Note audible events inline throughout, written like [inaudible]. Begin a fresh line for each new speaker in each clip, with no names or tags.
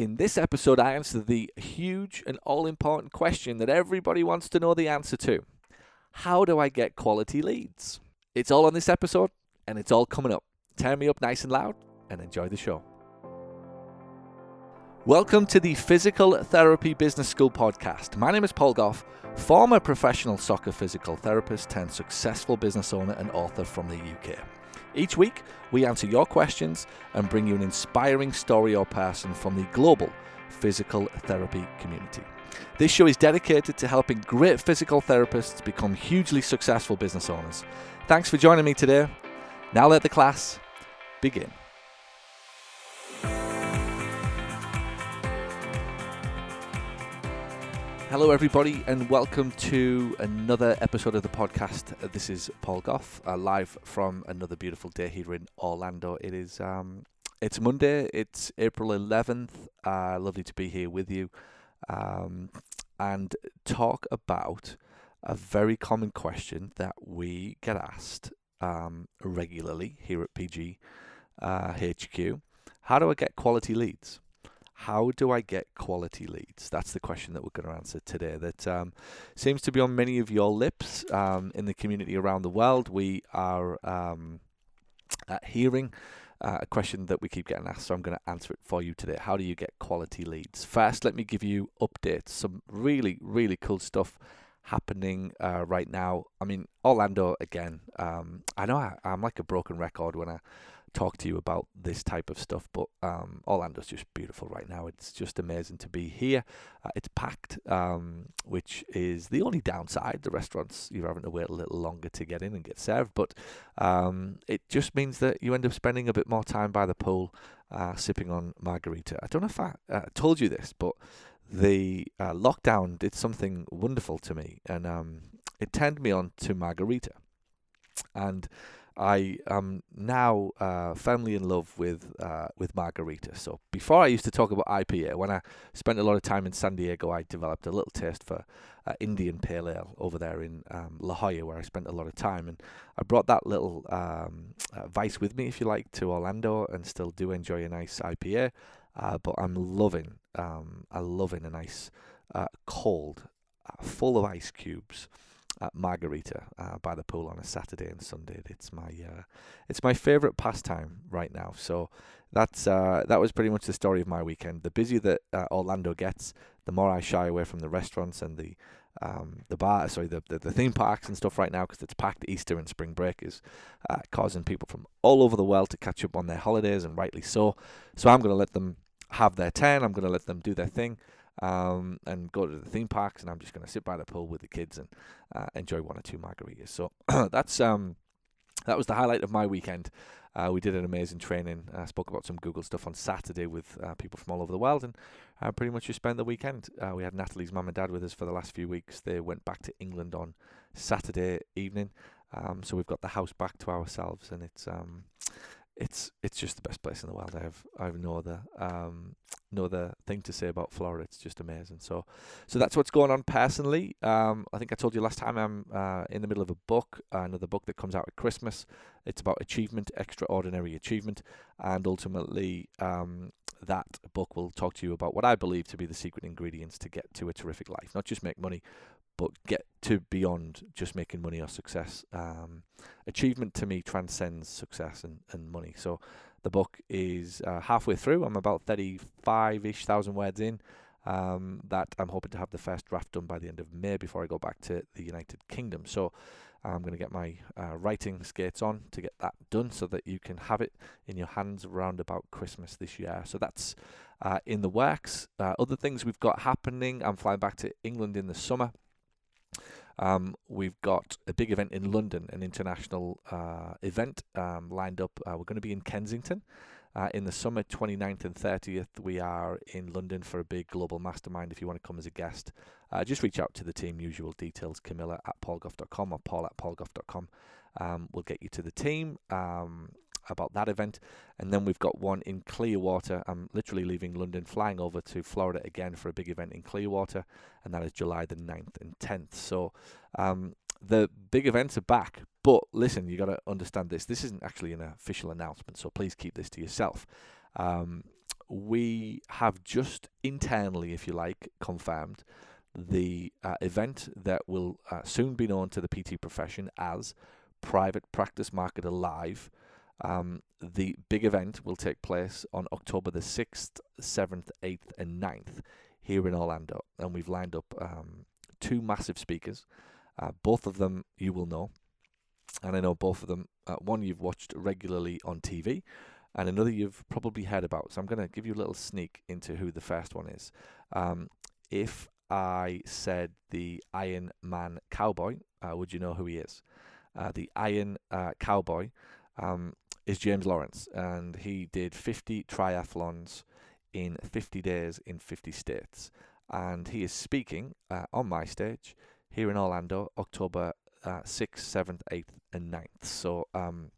In this episode, I answer the huge and all important question that everybody wants to know the answer to How do I get quality leads? It's all on this episode, and it's all coming up. Turn me up nice and loud and enjoy the show. Welcome to the Physical Therapy Business School podcast. My name is Paul Gough, former professional soccer physical therapist turned successful business owner and author from the UK. Each week, we answer your questions and bring you an inspiring story or person from the global physical therapy community. This show is dedicated to helping great physical therapists become hugely successful business owners. Thanks for joining me today. Now let the class begin. Hello, everybody, and welcome to another episode of the podcast. Uh, This is Paul Gough, uh, live from another beautiful day here in Orlando. It is um, it's Monday. It's April eleventh. Uh, lovely to be here with you, um, and talk about a very common question that we get asked um, regularly here at PG uh, HQ. How do I get quality leads? How do I get quality leads? That's the question that we're going to answer today. That um, seems to be on many of your lips um, in the community around the world. We are um, hearing uh, a question that we keep getting asked, so I'm going to answer it for you today. How do you get quality leads? First, let me give you updates. Some really, really cool stuff happening uh, right now. I mean, Orlando again. Um, I know I, I'm like a broken record when I talk to you about this type of stuff. But um, Orlando's just beautiful right now. It's just amazing to be here. Uh, it's packed, um, which is the only downside. The restaurants you're having to wait a little longer to get in and get served, but um, it just means that you end up spending a bit more time by the pool, uh, sipping on margarita. I don't know if I uh, told you this, but the uh, lockdown did something wonderful to me, and um, it turned me on to margarita, and I am now uh, firmly in love with uh, with margarita. So before I used to talk about IPA. When I spent a lot of time in San Diego, I developed a little taste for uh, Indian Pale Ale over there in um, La Jolla, where I spent a lot of time. And I brought that little um, uh, vice with me, if you like, to Orlando, and still do enjoy a nice IPA. Uh, but I'm loving, um, I'm loving a nice uh, cold, full of ice cubes uh, margarita uh, by the pool on a Saturday and Sunday. It's my uh, it's my favourite pastime right now. So that's uh, that was pretty much the story of my weekend. The busier that uh, Orlando gets, the more I shy away from the restaurants and the um, the bar, sorry, the, the the theme parks and stuff right now because it's packed. Easter and spring break is uh, causing people from all over the world to catch up on their holidays, and rightly so. So I'm going to let them have their turn. I'm going to let them do their thing um, and go to the theme parks, and I'm just going to sit by the pool with the kids and uh, enjoy one or two margaritas. So [clears throat] that's um, that was the highlight of my weekend. Uh, we did an amazing training. I spoke about some Google stuff on Saturday with uh, people from all over the world, and uh, pretty much just spent the weekend. Uh, we had Natalie's mum and dad with us for the last few weeks. They went back to England on Saturday evening, um, so we've got the house back to ourselves, and it's um, it's it's just the best place in the world. I have I have no other um, no other thing to say about Florida. It's just amazing. So so that's what's going on personally. Um, I think I told you last time I'm uh, in the middle of a book, another book that comes out at Christmas. It's about achievement, extraordinary achievement, and ultimately um, that book will talk to you about what I believe to be the secret ingredients to get to a terrific life. Not just make money, but get to beyond just making money or success. Um, achievement to me transcends success and, and money. So the book is uh, halfway through. I'm about 35 ish thousand words in. Um, that I'm hoping to have the first draft done by the end of May before I go back to the United Kingdom. So I'm going to get my uh, writing skates on to get that done so that you can have it in your hands around about Christmas this year. So that's uh, in the works. Uh, other things we've got happening I'm flying back to England in the summer. Um, we've got a big event in London, an international uh, event um, lined up. Uh, we're going to be in Kensington uh, in the summer, 29th and 30th. We are in London for a big global mastermind. If you want to come as a guest, uh, just reach out to the team. Usual details Camilla at paulgough.com or paul at paulgough.com. Um, we'll get you to the team. Um, about that event. And then we've got one in Clearwater. I'm literally leaving London, flying over to Florida again for a big event in Clearwater, and that is July the 9th and 10th. So um, the big events are back. But listen, you got to understand this. This isn't actually an official announcement, so please keep this to yourself. Um, we have just internally, if you like, confirmed the uh, event that will uh, soon be known to the PT profession as Private Practice Marketer Live. Um, the big event will take place on October the 6th, 7th, 8th, and 9th here in Orlando. And we've lined up um, two massive speakers. Uh, both of them you will know. And I know both of them. Uh, one you've watched regularly on TV, and another you've probably heard about. So I'm going to give you a little sneak into who the first one is. Um, if I said the Iron Man Cowboy, uh, would you know who he is? Uh, the Iron uh, Cowboy um, is James Lawrence, and he did 50 triathlons in 50 days in 50 states. And he is speaking uh, on my stage here in Orlando, October 6th, 7th, 8th, and 9th. So um,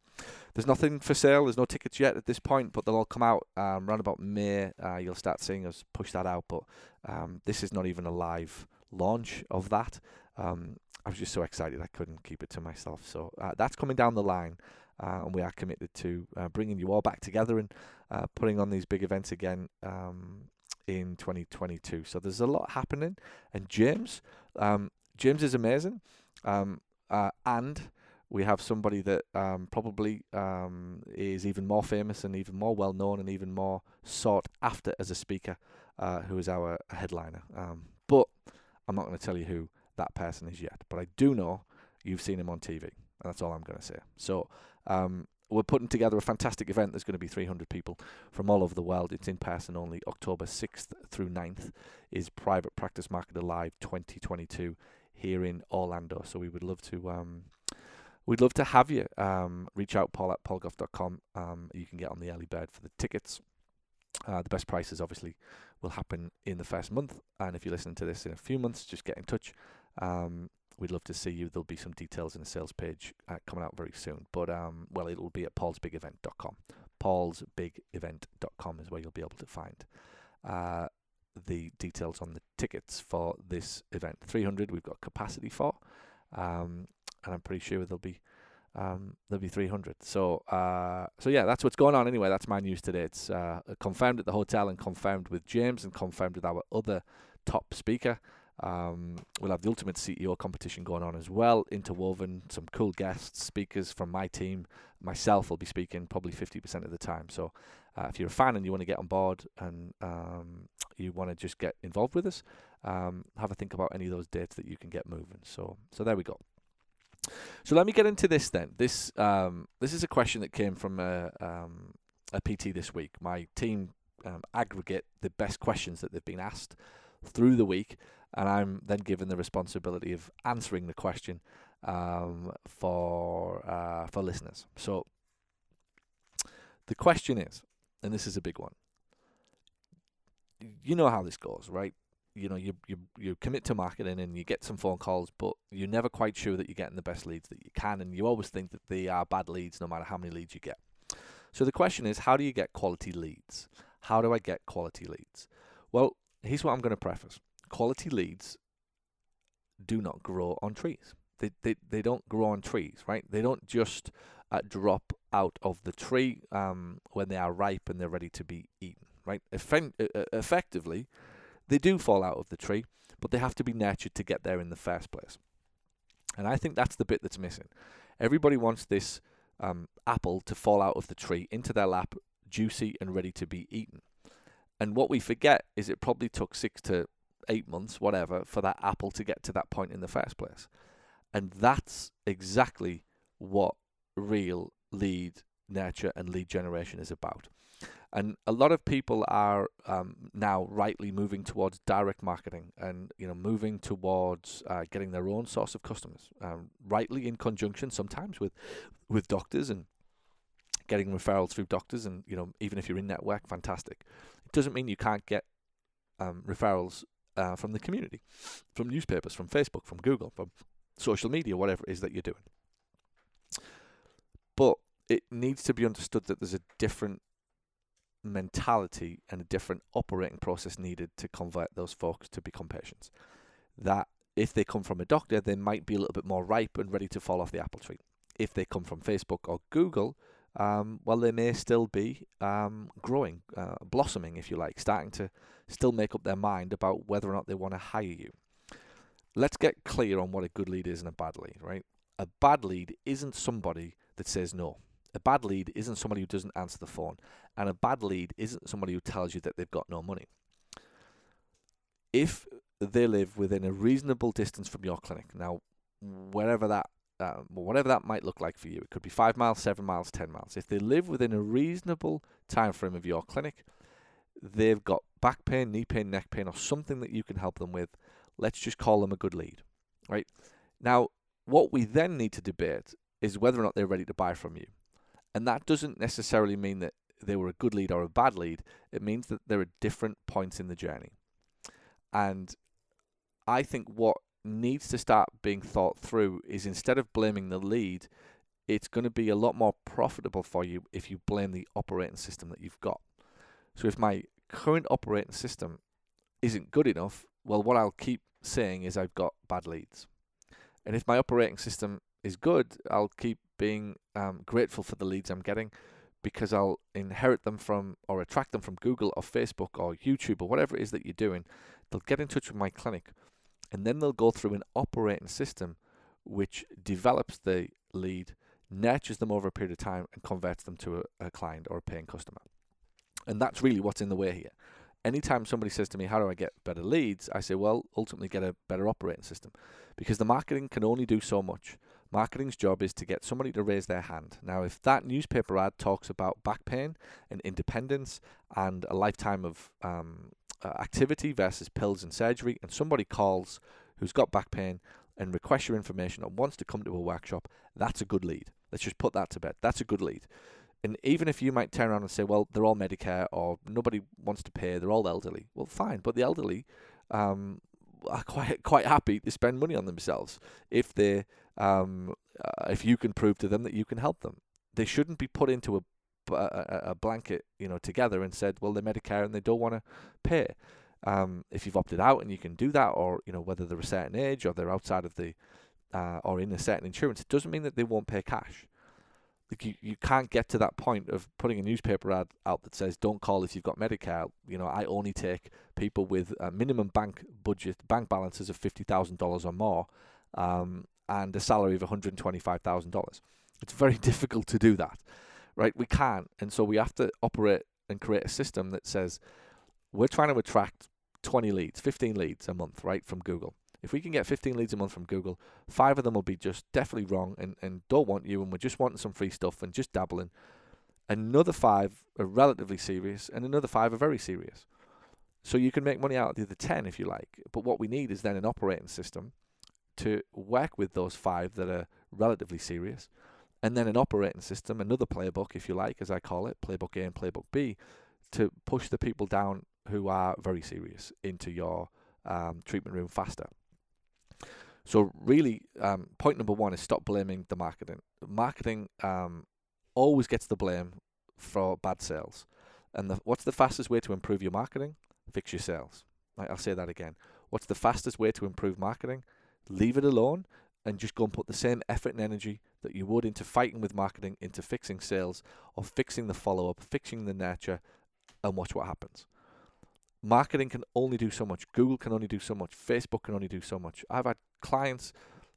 there's nothing for sale. There's no tickets yet at this point, but they'll all come out um, around about May. Uh, you'll start seeing us push that out, but um, this is not even a live launch of that. Um, I was just so excited I couldn't keep it to myself. So uh, that's coming down the line, uh, and we are committed to uh, bringing you all back together and uh, putting on these big events again um, in 2022. So there's a lot happening, and James, um, James is amazing, um, uh, and we have somebody that um, probably um, is even more famous and even more well known and even more sought after as a speaker, uh, who is our headliner. Um, but I'm not going to tell you who that person is yet. But I do know you've seen him on TV, and that's all I'm going to say. So um, we're putting together a fantastic event. There's going to be 300 people from all over the world. It's in person only. October 6th through 9th is Private Practice Marketer Live 2022 here in Orlando. So we would love to um, we'd love to have you. Um, reach out, paul at paulgough.com. Um, you can get on the early bird for the tickets. Uh, the best prices obviously will happen in the first month. And if you're listening to this in a few months, just get in touch. Um, we'd love to see you. There'll be some details in the sales page uh, coming out very soon. But, um, well, it'll be at paulsbigevent.com. paulsbigevent.com is where you'll be able to find uh, the details on the tickets for this event. 300 we've got capacity for. Um, and I'm pretty sure there'll be um, there'll be 300. So uh, so yeah, that's what's going on. Anyway, that's my news today. It's uh, confirmed at the hotel and confirmed with James and confirmed with our other top speaker. Um, we'll have the Ultimate CEO competition going on as well, interwoven some cool guests, speakers from my team. Myself will be speaking probably 50% of the time. So uh, if you're a fan and you want to get on board and um, you want to just get involved with us, um, have a think about any of those dates that you can get moving. So so there we go. So let me get into this then. This um, this is a question that came from a, um, a PT this week. My team um, aggregate the best questions that they've been asked through the week, and I'm then given the responsibility of answering the question um, for uh, for listeners. So the question is, and this is a big one. You know how this goes, right? you know you you you commit to marketing and you get some phone calls, but you're never quite sure that you're getting the best leads that you can, and you always think that they are bad leads no matter how many leads you get. So the question is, how do you get quality leads? How do I get quality leads? Well, here's what I'm going to preface: quality leads do not grow on trees. They they they don't grow on trees, right? They don't just uh, drop out of the tree um, when they are ripe and they're ready to be eaten, right? Effen- effectively they do fall out of the tree, but they have to be nurtured to get there in the first place. And I think that's the bit that's missing. Everybody wants this um, apple to fall out of the tree into their lap, juicy and ready to be eaten. And what we forget is it probably took six to eight months, whatever, for that apple to get to that point in the first place. And that's exactly what real lead nurture and lead generation is about. And a lot of people are um, now rightly moving towards direct marketing and you know moving towards uh, getting their own source of customers, um, rightly in conjunction sometimes with with doctors and getting referrals through doctors. And you know even if you're in network, fantastic. It doesn't mean you can't get um, referrals uh, from the community, from newspapers, from Facebook, from Google, from social media, whatever it is that you're doing. But it needs to be understood that there's a different mentality and a different operating process needed to convert those folks to become patients. That if they come from a doctor, they might be a little bit more ripe and ready to fall off the apple tree. If they come from Facebook or Google, um, well, they may still be um, growing, uh, blossoming, if you like, starting to still make up their mind about whether or not they want to hire you. Let's get clear on what a good lead is and a bad lead, right? A bad lead isn't somebody that says no. A bad lead isn't somebody who doesn't answer the phone. And a bad lead isn't somebody who tells you that they've got no money. If they live within a reasonable distance from your clinic, now, wherever that um, whatever that might look like for you. It could be five miles, seven miles, ten miles. If they live within a reasonable time frame of your clinic, they've got back pain, knee pain, neck pain, or something that you can help them with. Let's just call them a good lead, right? Now, what we then need to debate is whether or not they're ready to buy from you, and that doesn't necessarily mean that they were a good lead or a bad lead. It means that there are different points in the journey, and I think what needs to start being thought through is instead of blaming the lead, it's going to be a lot more profitable for you if you blame the operating system that you've got. So if my current operating system isn't good enough, well, what I'll keep saying is I've got bad leads. And if my operating system is good, I'll keep being um, grateful for the leads I'm getting because I'll inherit them from or attract them from Google or Facebook or YouTube or whatever it is that you're doing. They'll get in touch with my clinic and then they'll go through an operating system which develops the lead, nurtures them over a period of time, and converts them to a, a client or a paying customer. And that's really what's in the way here. Anytime somebody says to me, How do I get better leads? I say, Well, ultimately get a better operating system because the marketing can only do so much. Marketing's job is to get somebody to raise their hand. Now, if that newspaper ad talks about back pain and independence and a lifetime of um, activity versus pills and surgery, and somebody calls who's got back pain and requests your information and wants to come to a workshop, that's a good lead. Let's just put that to bed. That's a good lead. And even if you might turn around and say, well, they're all Medicare or nobody wants to pay, they're all elderly. Well, fine, but the elderly um, are quite [laughs] quite happy to spend money on themselves if they um, uh, if you can prove to them that you can help them. They shouldn't be put into a a, a blanket, you know, together and said, well, they're Medicare and they don't want to pay. Um, if you've opted out and you can do that, or you know whether they're a certain age or they're outside of the uh, or in a certain insurance, it doesn't mean that they won't pay cash. Like you, you can't get to that point of putting a newspaper ad out that says don't call if you've got Medicare. You know, I only take people with a minimum bank budget, bank balances of fifty thousand dollars or more, um, and a salary of one hundred twenty-five thousand dollars. It's very [laughs] difficult to do that right? We can't, and so we have to operate and create a system that says we're trying to attract 20 leads, 15 leads a month, right, from Google. If we can get 15 leads a month from Google, five of them will be just definitely wrong and, and don't want you, and we're just wanting some free stuff and just dabbling. Another five are relatively serious, and another five are very serious. So you can make money out of the other 10 if you like. But what we need is then an operating system to work with those five that are relatively serious and then an operating system, another playbook, if you like, as I call it, playbook A and playbook B, to push the people down who are very serious into your um, treatment room faster. So really, um, point number one is stop blaming the marketing. Marketing um, always gets the blame for bad sales. And the, what's the fastest way to improve your marketing? Fix your sales. Right, I'll say that again. What's the fastest way to improve marketing? Leave it alone and just go and put the same effort and energy that you would into fighting with marketing, into fixing sales, or fixing the follow up, fixing the nurture, and watch what happens. Marketing can only do so much. Google can only do so much. Facebook can only do so much. I've had clients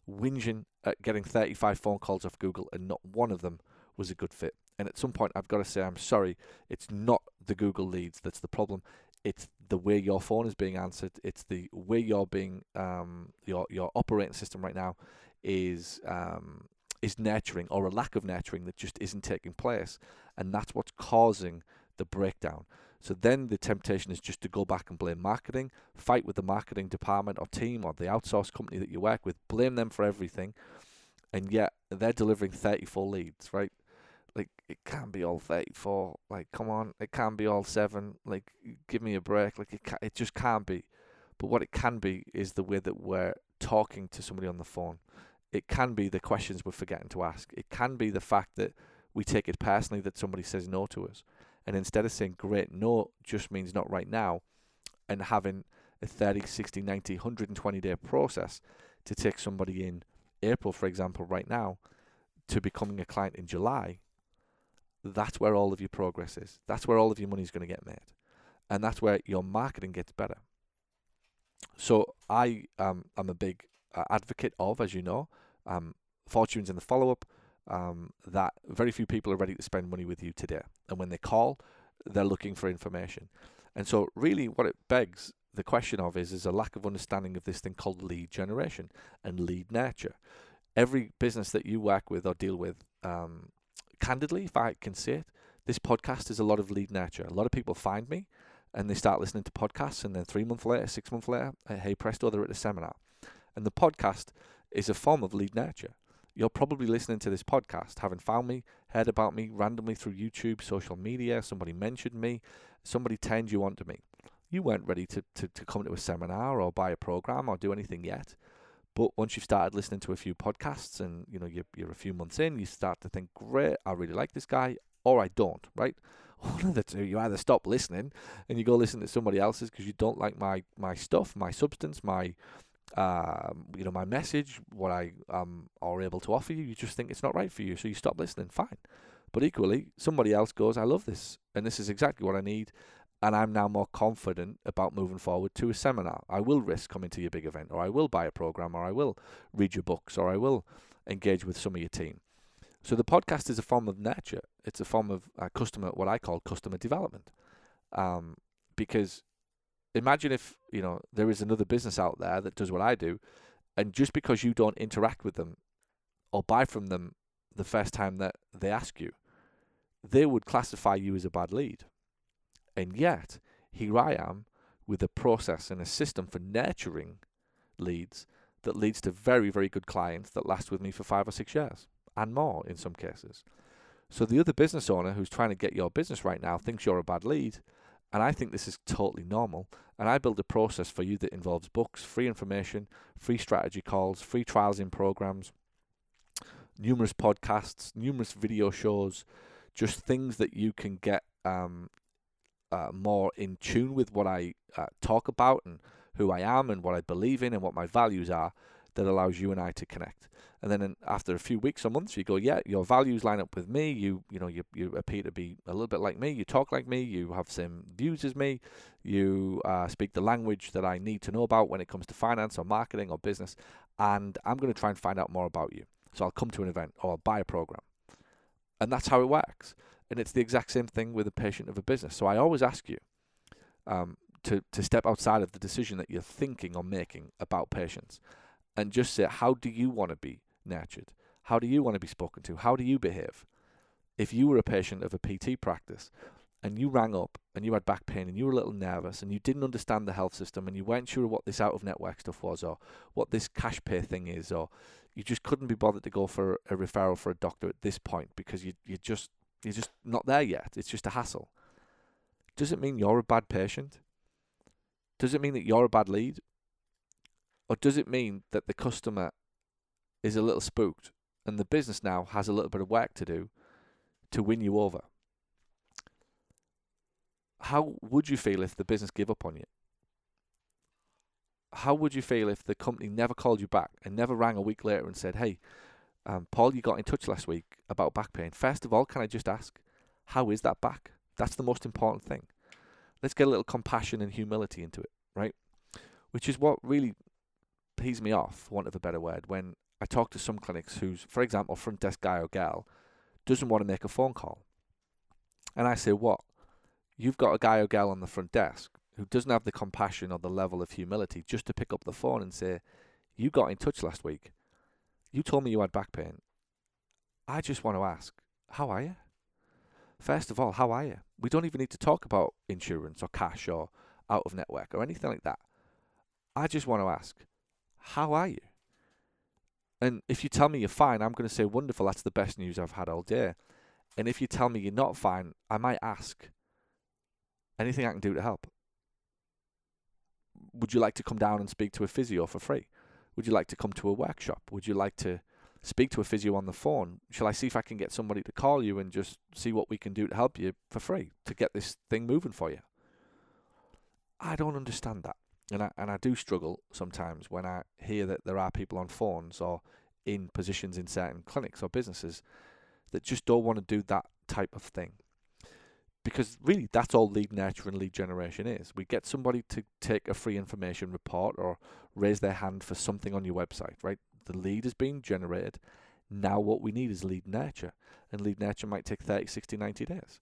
whinging at getting 35 phone calls off Google, and not one of them was a good fit. And at some point, I've got to say, I'm sorry, it's not the Google leads that's the problem. It's the way your phone is being answered. It's the way you're being um, your your operating system right now is um, is nurturing or a lack of nurturing that just isn't taking place, and that's what's causing the breakdown. So then the temptation is just to go back and blame marketing, fight with the marketing department or team or the outsourced company that you work with, blame them for everything, and yet they're delivering 34 leads, right? like it can't be all 34 like come on it can't be all 7 like give me a break. Like it can, it just can't be. But what it can be is the way that we're talking to somebody on the phone it can be the questions we're forgetting to ask it can be the fact that we take it personally that somebody says no to us and instead of saying great no just means not right now and having a 30 60 90 120 day process to take somebody in april for example right now to becoming a client in july that's where all of your progress is. That's where all of your money is going to get made. And that's where your marketing gets better. So I um, am a big uh, advocate of, as you know, um, fortunes in the follow up, um, that very few people are ready to spend money with you today. And when they call, they're looking for information. And so, really, what it begs the question of is is a lack of understanding of this thing called lead generation and lead nurture. Every business that you work with or deal with, um, candidly, if I can say it, this podcast is a lot of lead nurture. A lot of people find me and they start listening to podcasts, and then three months later, six months later, hey presto, they're at a seminar. And the podcast is a form of lead nurture. You're probably listening to this podcast, having found me, heard about me randomly through YouTube, social media, somebody mentioned me, somebody turned you on to me. You weren't ready to, to, to come to a seminar or buy a program or do anything yet. But once you've started listening to a few podcasts and you know you're, you're a few months in, you start to think, great, I really like this guy, or I don't, right? [laughs] one of the two. You either stop listening and you go listen to somebody else's because you don't like my my stuff, my substance, my uh, you know my message, what I um are able to offer you. You just think it's not right for you, so you stop listening. Fine, but equally, somebody else goes, I love this, and this is exactly what I need. And I'm now more confident about moving forward to a seminar. I will risk coming to your big event, or I will buy a program, or I will read your books, or I will engage with some of your team. So the podcast is a form of nurture. It's a form of uh, customer, what I call customer development. Um, because imagine if you know there is another business out there that does what I do, and just because you don't interact with them or buy from them the first time that they ask you, they would classify you as a bad lead. And yet, here I am with a process and a system for nurturing leads that leads to very, very good clients that last with me for five or six years and more in some cases. So the other business owner who's trying to get your business right now thinks you're a bad lead, and I think this is totally normal. And I build a process for you that involves books, free information, free strategy calls, free trials in programs, numerous podcasts, numerous video shows, just things that you can get um, uh, more in tune with what I uh, talk about and who I am and what I believe in and what my values are that allows you and I to connect and then in, after a few weeks or months, you go, yeah, your values line up with me. You you know you you appear to be a little bit like me. You talk like me. You have same views as me. You uh, speak the language that I need to know about when it comes to finance or marketing or business. And I'm going to try and find out more about you. So I'll come to an event or I'll buy a program, and that's how it works. And it's the exact same thing with a patient of a business. So I always ask you. Um, to, to step outside of the decision that you're thinking or making about patients and just say, how do you want to be nurtured? How do you want to be spoken to? How do you behave? If you were a patient of a PT practice and you rang up and you had back pain and you were a little nervous and you didn't understand the health system and you weren't sure what this out of network stuff was or what this cash pay thing is or you just couldn't be bothered to go for a referral for a doctor at this point because you you just you're just not there yet. It's just a hassle. Does it mean you're a bad patient? Does it mean that you're a bad lead? Or does it mean that the customer is a little spooked, and the business now has a little bit of work to do to win you over. How would you feel if the business gave up on you? How would you feel if the company never called you back and never rang a week later and said, "Hey, um, Paul, you got in touch last week about back pain. First of all, can I just ask, how is that back? That's the most important thing. Let's get a little compassion and humility into it, right? Which is what really pees me off, for want of a better word, when I talk to some clinics who's, for example, front desk guy or gal doesn't want to make a phone call. And I say, what? You've got a guy or gal on the front desk who doesn't have the compassion or the level of humility just to pick up the phone and say, You got in touch last week. You told me you had back pain. I just want to ask, How are you? First of all, how are you? We don't even need to talk about insurance or cash or out of network or anything like that. I just want to ask, How are you? And if you tell me you're fine, I'm going to say, wonderful, that's the best news I've had all day. And if you tell me you're not fine, I might ask, anything I can do to help? Would you like to come down and speak to a physio for free? Would you like to come to a workshop? Would you like to speak to a physio on the phone? Shall I see if I can get somebody to call you and just see what we can do to help you for free to get this thing moving for you? I don't understand that and I and I do struggle sometimes when I hear that there are people on phones or in positions in certain clinics or businesses that just don't want to do that type of thing. Because really, that's all lead nurture and lead generation is. We get somebody to take a free information report or raise their hand for something on your website, right? The lead is being generated. Now, what we need is lead nurture. And lead nurture might take 30, 60, 90 days.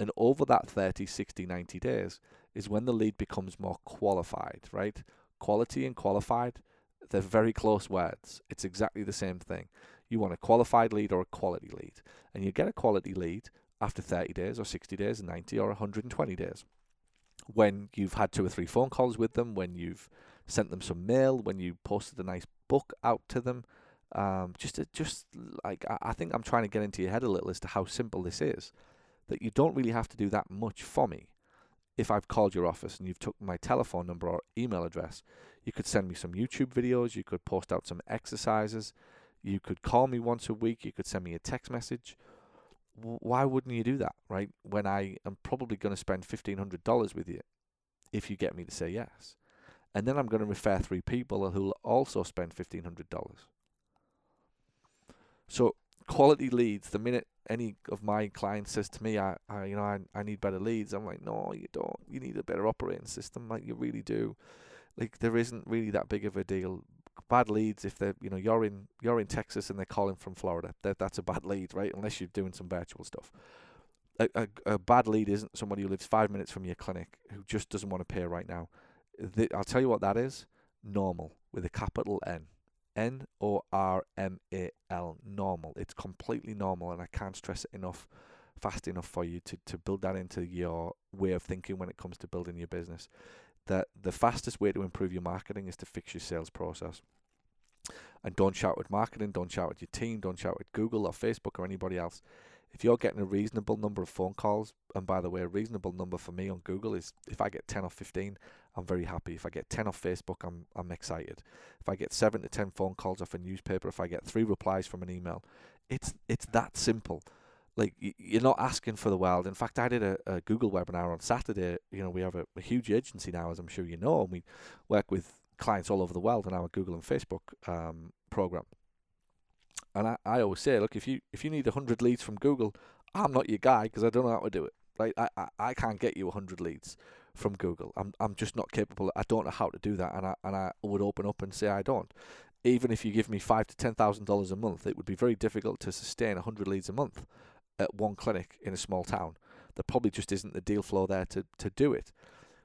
And over that 30, 60, 90 days is when the lead becomes more qualified, right? Quality and qualified, they're very close words. It's exactly the same thing. You want a qualified lead or a quality lead. And you get a quality lead after 30 days or 60 days, 90 or 120 days. When you've had two or three phone calls with them, when you've sent them some mail, when you posted a nice book out to them, um, just to, just like I, I think I'm trying to get into your head a little as to how simple this is. That you don't really have to do that much for me. If I've called your office and you've took my telephone number or email address, you could send me some YouTube videos. You could post out some exercises. You could call me once a week. You could send me a text message why wouldn't you do that, right? When I am probably going to spend $1,500 with you if you get me to say yes. And then I'm going to refer three people who'll also spend $1,500. So quality leads, the minute any of my clients says to me, I, I you know, I, I need better leads, I'm like, no, you don't. You need a better operating system, like you really do. Like there isn't really that big of a deal bad leads if they're you know you're in you're in Texas and they're calling from Florida. That that's a bad lead, right? Unless you're doing some virtual stuff. A, a, a bad lead isn't somebody who lives five minutes from your clinic who just doesn't want to pay right now. The, I'll tell you what that is. Normal with a capital N. N O R M A L. Normal. It's completely normal, and I can't stress it enough, fast enough for you to, to build that into your way of thinking when it comes to building your business. That the fastest way to improve your marketing is to fix your sales process. And don't shout with marketing, don't shout with your team, don't shout with Google or Facebook or anybody else. If you're getting a reasonable number of phone calls, and by the way, a reasonable number for me on Google is if I get 10 or 15, I'm very happy. If I get 10 off Facebook, I'm I'm excited. If I get 7 to 10 phone calls off a newspaper, if I get 3 replies from an email, it's it's that simple. Like you're not asking for the world. In fact, I did a, a Google webinar on Saturday. You know, we have a, a huge agency now, as I'm sure you know, and we work with clients all over the world in our Google and Facebook um, program. And I, I always say, look, if you if you need hundred leads from Google, I'm not your guy because I don't know how to do it. Right? I, I, I can't get you hundred leads from Google. I'm I'm just not capable. I don't know how to do that, and I and I would open up and say I don't. Even if you give me five to ten thousand dollars a month, it would be very difficult to sustain hundred leads a month at one clinic in a small town. There probably just isn't the deal flow there to, to do it.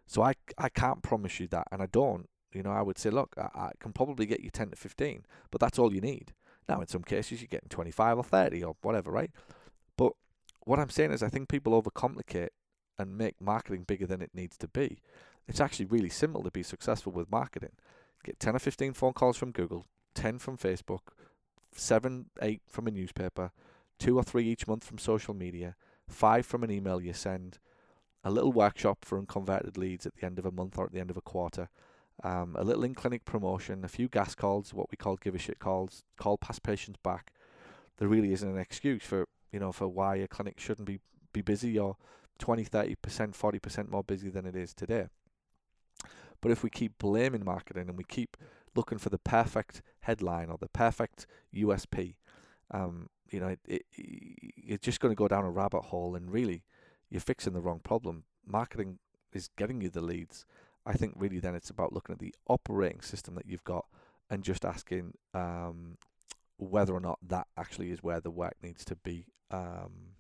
So I I can't promise you that, and I don't. You know, I would say, look, I, I can probably get you 10 to 15, but that's all you need. Now, in some cases, you're getting 25 or 30 or whatever, right? But what I'm saying is, I think people overcomplicate and make marketing bigger than it needs to be. It's actually really simple to be successful with marketing. Get 10 or 15 phone calls from Google, 10 from Facebook, 7, 8 from a newspaper, 2 or 3 each month from social media, 5 from an email you send, a little workshop for unconverted leads at the end of a month or at the end of a quarter, um, a little in clinic promotion, a few gas calls, what we call give a shit calls, call past patients back. There really isn't an excuse for you know for why a clinic shouldn't be be busy or 20, 30 percent, 40 percent more busy than it is today. But if we keep blaming marketing and we keep looking for the perfect headline or the perfect USP, um, you know, it, it, you're just going to go down a rabbit hole and really you're fixing the wrong problem. Marketing is getting you the leads I think really then it's about looking at the operating system that you've got and just asking um, whether or not that actually is where the work needs to be um,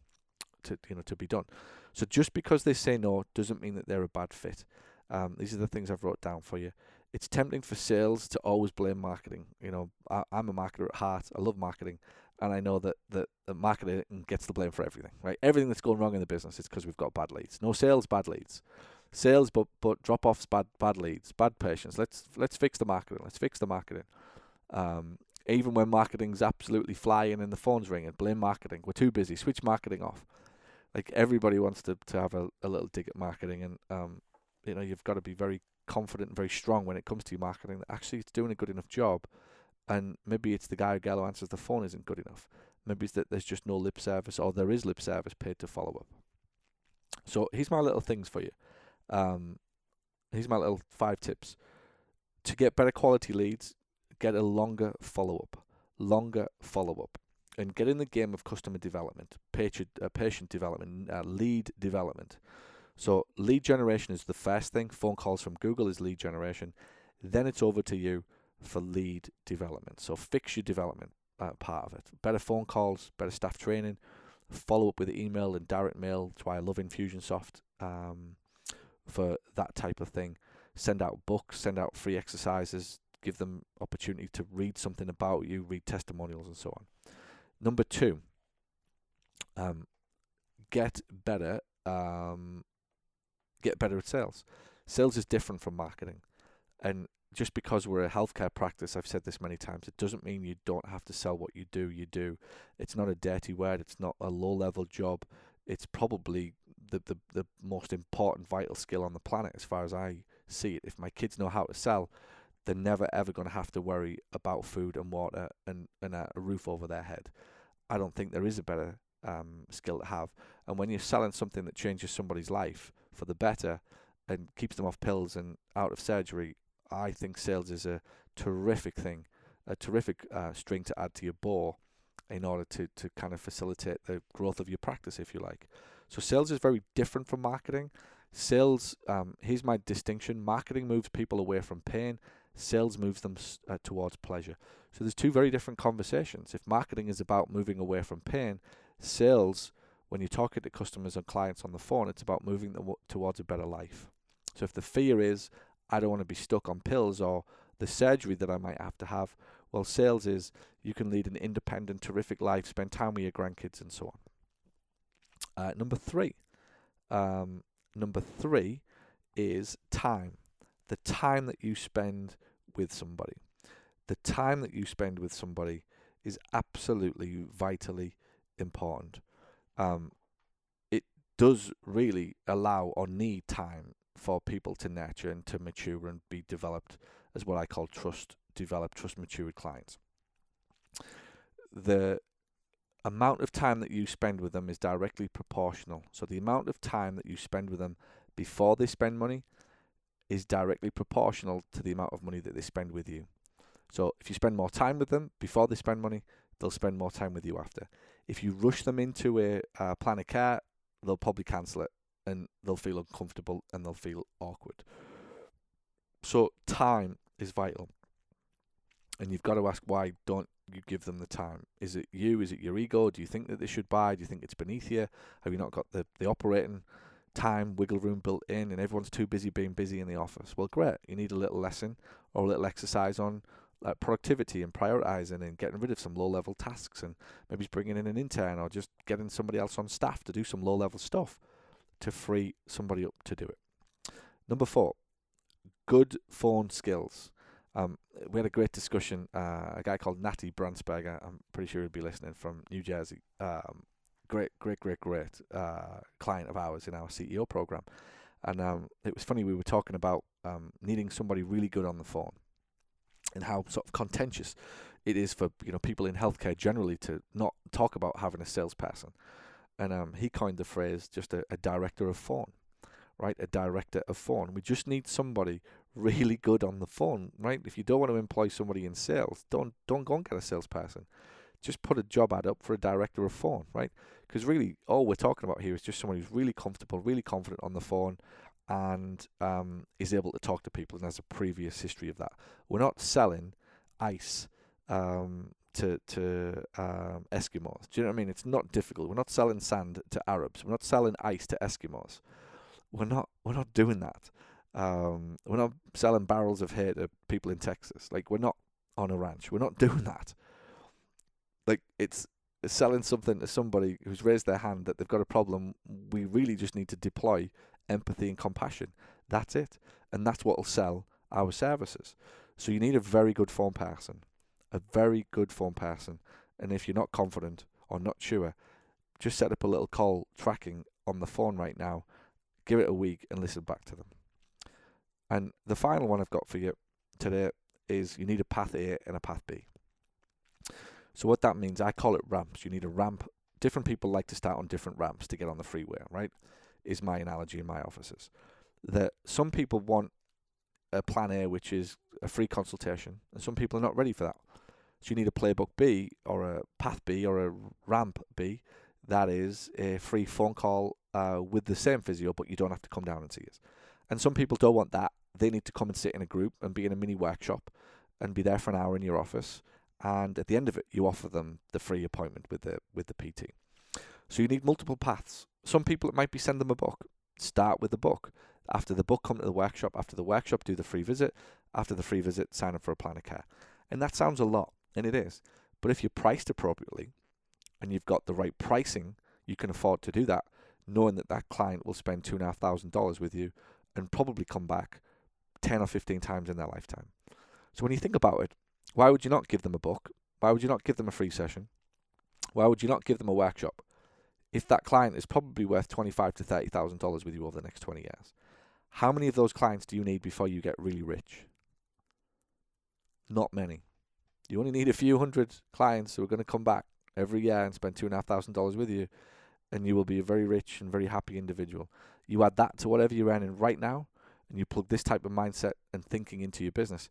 to you know to be done. So just because they say no doesn't mean that they're a bad fit. Um, these are the things I've wrote down for you. It's tempting for sales to always blame marketing. You know, I, am a marketer at heart. I love marketing, and I know that, that that marketing gets the blame for everything. Right, everything that's going wrong in the business is because we've got bad leads. No sales, bad leads sales, but but drop offs, bad bad leads, bad patients. Let's let's fix the marketing. Let's fix the marketing. Um, even when marketing's absolutely flying and the phone's ringing, blame marketing. We're too busy. Switch marketing off. Like everybody wants to to have a, a little dig at marketing, and um, you know you've got to be very confident and very strong when it comes to your marketing that actually it's doing a good enough job. And maybe it's the guy or girl who answers the phone isn't good enough. Maybe it's that there's just no lip service, or there is lip service paid to follow up. So here's my little things for you. Um, here's my little five tips to get better quality leads. Get a longer follow up. Longer follow up. and get in the game of customer development, patient, uh, patient development, uh, lead development. So lead generation is the first thing. Phone calls from Google is lead generation. Then it's over to you for lead development. So fix your development uh, part of it. Better phone calls, better staff training, follow up with email and direct mail. That's why I love Infusionsoft um, for that type of thing. Send out books, send out free exercises, give them opportunity to read something about you, read testimonials and so on. Number two, um, get better. Um, get better at sales. Sales is different from marketing, and just because we're a healthcare practice, I've said this many times, it doesn't mean you don't have to sell what you do. You do. It's not a dirty word. It's not a low level job. It's probably the, the, the most important vital skill on the planet as far as I see it. If my kids know how to sell, they're never ever going to have to worry about food and water and, and a roof over their head. I don't think there is a better um, skill to have. And when you're selling something that changes somebody's life for the better and keeps them off pills and out of surgery, I think sales is a terrific thing, a terrific uh, string to add to your bow in order to, to kind of facilitate the growth of your practice, if you like. So sales is very different from marketing. Sales, um, here's my distinction: marketing moves people away from pain. Sales moves them uh, towards pleasure. So there's two very different conversations. If marketing is about moving away from pain, sales, when you're talking to customers and clients on the phone, it's about moving them towards a better life. So if the fear is I don't want to be stuck on pills or the surgery that I might have to have. Well, sales is you can lead an independent, terrific life, spend time with your grandkids, and so on. Uh, number three, um, number three is time. The time that you spend with somebody. The time that you spend with somebody is absolutely vitally important. Um, it does really allow or need time for people to nurture and to mature and be developed as what I call trust developed, trust matured clients. The amount of time that you spend with them is directly proportional. So the amount of time that you spend with them before they spend money is directly proportional to the amount of money that they spend with you. So if you spend more time with them before they spend money, they'll spend more time with you after. If you rush them into a, plan of care, they'll probably cancel it and they'll feel uncomfortable and they'll feel awkward. So time is vital. And you've got to ask why don't you give them the time? Is it you? Is it your ego? Do you think that they should buy? Do you think it's beneath you? Have you not got the, the operating time wiggle room built in and everyone's too busy being busy in the office? Well, great. You need a little lesson or a little exercise on uh, productivity and prioritizing and getting rid of some low level tasks and maybe bringing in an intern or just getting somebody else on staff to do some low level stuff to free somebody up to do it. Number four, good phone skills. Um, we had a great discussion. Uh, a guy called Natty Bransberger, I'm pretty sure he'd be listening from New Jersey. Um, great, great, great, great uh, client of ours in our CEO program. And um, it was funny, we were talking about um, needing somebody really good on the phone and how sort of contentious it is for you know people in healthcare generally to not talk about having a salesperson and um, he coined the phrase just a, a director of phone, right? A director of phone. We just need somebody really good on the phone, right? If you don't want to employ somebody in sales, don't don't go and get a salesperson. Just put a job ad up for a director of phone, right? Because really, all we're talking about here is just someone who's really comfortable, really confident on the phone, and um, is able to talk to people and has a previous history of that. We're not selling ice um, to to um, Eskimos. Do you know what I mean? It's not difficult. We're not selling sand to Arabs. We're not selling ice to Eskimos. We're not we're not doing that. Um, we're not selling barrels of hay to people in Texas. Like we're not on a ranch. We're not [laughs] doing that. Like it's selling something to somebody who's raised their hand that they've got a problem. We really just need to deploy empathy and compassion. That's it, and that's what will sell our services. So you need a very good phone person a very good phone person. And if you're not confident or not sure, just set up a little call tracking on the phone right now, give it a week, and listen back to them. And the final one I've got for you today is you need a path A and a path B. So what that means, I call it ramps. You need a ramp. Different people like to start on different ramps to get on the freeway, right? Is my analogy in my offices. That some people want a plan A, which is a free consultation, and some people are not ready for that. So you need a playbook B or a path B or a ramp B. That is a free phone call uh, with the same physio, but you don't have to come down and see us. And some people don't want that. They need to come and sit in a group and be in a mini workshop and be there for an hour in your office. And at the end of it, you offer them the free appointment with the with the PT. So you need multiple paths. Some people it might be send them a book. Start with the book. After the book, come to the workshop. After the workshop, do the free visit. After the free visit, sign up for a plan of care. And that sounds a lot, and it is. But if you're priced appropriately, and you've got the right pricing, you can afford to do that, knowing that that client will spend two and a half thousand dollars with you, and probably come back ten or fifteen times in their lifetime. So when you think about it, why would you not give them a book? Why would you not give them a free session? Why would you not give them a workshop? If that client is probably worth twenty-five to thirty thousand dollars with you over the next twenty years, how many of those clients do you need before you get really rich? Not many. You only need a few hundred clients who are going to come back every year and spend two and a half thousand dollars with you, and you will be a very rich and very happy individual. You add that to whatever you're earning right now, and you plug this type of mindset and thinking into your business.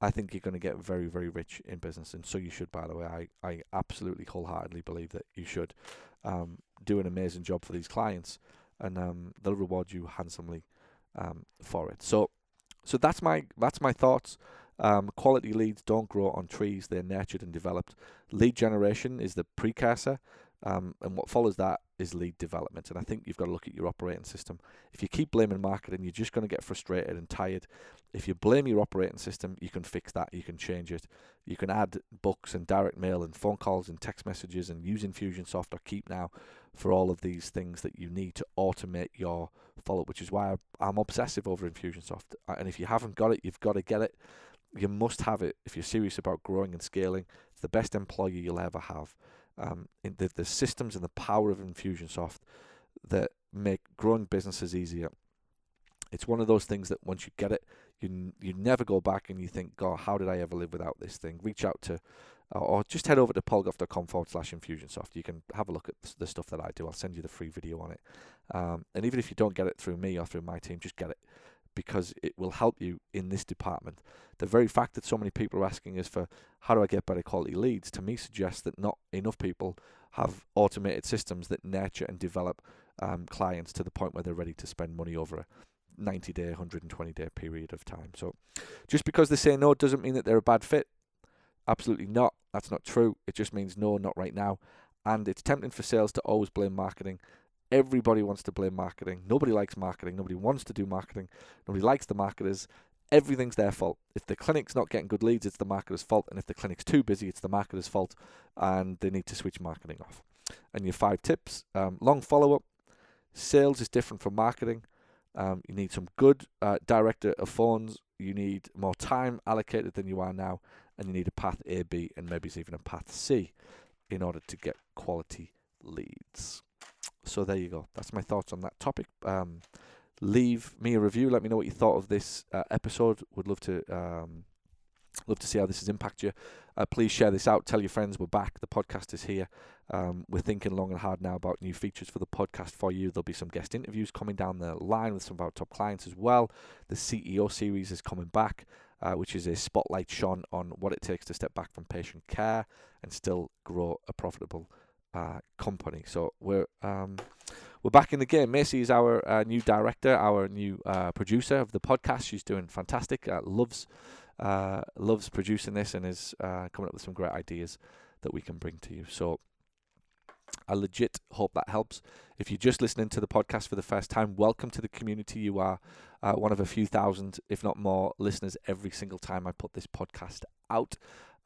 I think you're going to get very, very rich in business, and so you should. By the way, I, I absolutely wholeheartedly believe that you should um, do an amazing job for these clients, and um, they'll reward you handsomely um, for it. So, so that's my that's my thoughts. Um, quality leads don't grow on trees; they're nurtured and developed. Lead generation is the precursor, um, and what follows that is lead development. And I think you've got to look at your operating system. If you keep blaming marketing, you're just going to get frustrated and tired. If you blame your operating system, you can fix that. You can change it. You can add books and direct mail and phone calls and text messages and use Infusionsoft or Keap Now for all of these things that you need to automate your follow up, which is why I'm obsessive over Infusionsoft. And if you haven't got it, you've got to get it. You must have it if you're serious about growing and scaling. It's the best employee you'll ever have. Um, in the, the systems and the power of Infusionsoft that make growing businesses easier. It's one of those things that once you get it, you you never go back and you think, God, how did I ever live without this thing? Reach out to or just head over to paulgough.com forward slash infusionsoft. You can have a look at the stuff that I do. I'll send you the free video on it. Um, and even if you don't get it through me or through my team, just get it because it will help you in this department. The very fact that so many people are asking us for how do I get better quality leads to me suggests that not enough people have automated systems that nurture and develop um, clients to the point where they're ready to spend money over a 90 day, 120 day period of time. So just because they say no doesn't mean that they're a bad fit. Absolutely not. That's not true. It just means no, not right now. And it's tempting for sales to always blame marketing. Everybody wants to blame marketing. Nobody likes marketing. Nobody wants to do marketing. Nobody likes the marketers. Everything's their fault. If the clinic's not getting good leads, it's the marketer's fault. And if the clinic's too busy, it's the marketer's fault. And they need to switch marketing off. And your five tips um, long follow up. Sales is different from marketing. Um, you need some good uh, director of phones. You need more time allocated than you are now and you need a path A, B, and maybe even a path C in order to get quality leads. So there you go. That's my thoughts on that topic. Um, leave me a review. Let me know what you thought of this uh, episode. Would love to um, love to see how this has impacted you. Uh, please share this out. Tell your friends we're back. The podcast is here. Um, we're thinking long and hard now about new features for the podcast for you. There'll be some guest interviews coming down the line with some of our top clients as well. The CEO series is coming back uh, which is a spotlight shone on what it takes to step back from patient care and still grow a profitable uh, company. So we're um, we're back in the game. Macy is our uh, new director, our new uh, producer of the podcast. She's doing fantastic. Uh, loves uh, loves producing this and is coming up with some great ideas that we can bring to you. So I legit hope that helps. If you're just listening to the podcast for the first time, welcome to the community. You are uh, one of a few thousand, if not more, listeners every single time I put this podcast out.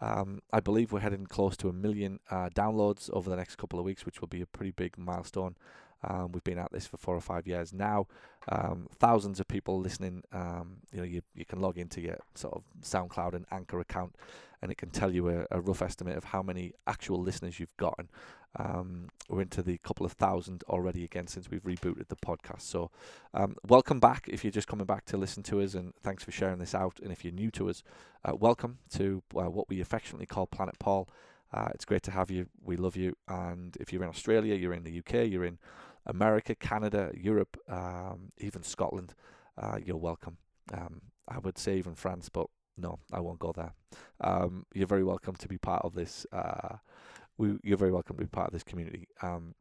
Um, I believe we're heading close to a million uh, downloads over the next couple of weeks, which will be a pretty big milestone. Um, we've been at this for four or five years now. Um, thousands of people listening. Um, you know, you you can log into your sort of SoundCloud and Anchor account, and it can tell you a, a rough estimate of how many actual listeners you've gotten. Um, we're into the couple of thousand already again since we've rebooted the podcast. So, um, welcome back if you're just coming back to listen to us, and thanks for sharing this out. And if you're new to us, uh, welcome to uh, what we affectionately call Planet Paul. Uh, it's great to have you. We love you. And if you're in Australia, you're in the UK, you're in America, Canada, Europe, um, even Scotland, uh, you're welcome. Um, I would say even France, but no, I won't go there. Um, you're very welcome to be part of this. Uh, we, you're very welcome to be part of this community. Um,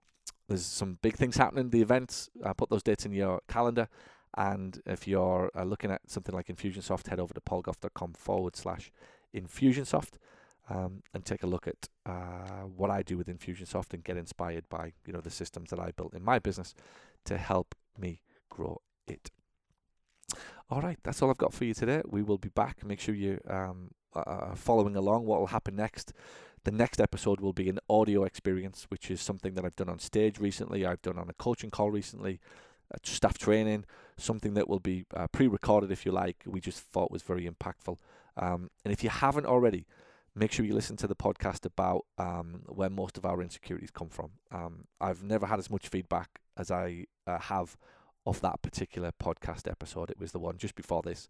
there's some big things happening. The events, put those dates in your calendar. And if you're uh, looking at something like Infusionsoft, head over to paulgough.com forward slash Infusionsoft um, and take a look at uh, what I do with Infusionsoft and get inspired by you know the systems that I built in my business to help me grow it. All right, that's all I've got for you today. We will be back. Make sure you um, are following along. What will happen next? The next episode will be an audio experience, which is something that I've done on stage recently. I've done on a coaching call recently, uh, staff training, something that will be uh, pre-recorded if you like. We just thought was very impactful. Um, and if you haven't already, make sure you listen to the podcast about um, where most of our insecurities come from. Um, I've never had as much feedback as I uh, have of that particular podcast episode. It was the one just before this.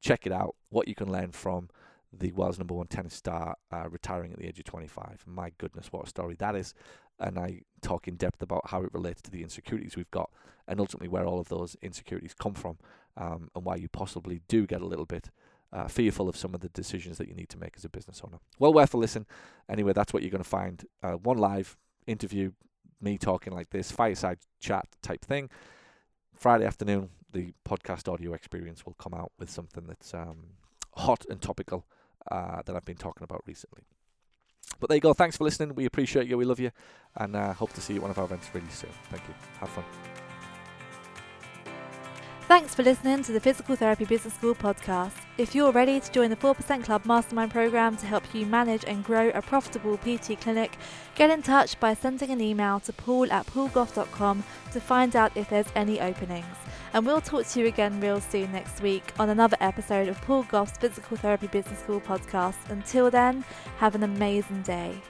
Check it out. What you can learn from the world's number one tennis star uh, retiring at the age of 25. My goodness, what a story that is. And I talk in depth about how it relates to the insecurities we've got and ultimately where all of those insecurities come from um, and why you possibly do get a little bit uh, fearful of some of the decisions that you need to make as a business owner. Well worth a listen. Anyway, that's what you're going to find. Uh, one live interview, me talking like this, fireside chat type thing. Friday afternoon, the podcast audio experience will come out with something that's um, hot and topical uh, that I've been talking about recently. But there you go. Thanks for listening. We appreciate you. We love you. And uh, hope to see you at one of our events really soon. Thank you. Have fun.
Thanks for listening to the Physical Therapy Business School podcast. If you're ready to join the 4% Club Mastermind program to help you manage and grow a profitable PT clinic, get in touch by sending an email to paul at paulgough.com to find out if there's any openings. And we'll talk to you again real soon next week on another episode of Paul Gough's Physical Therapy Business School podcast. Until then, have an amazing day.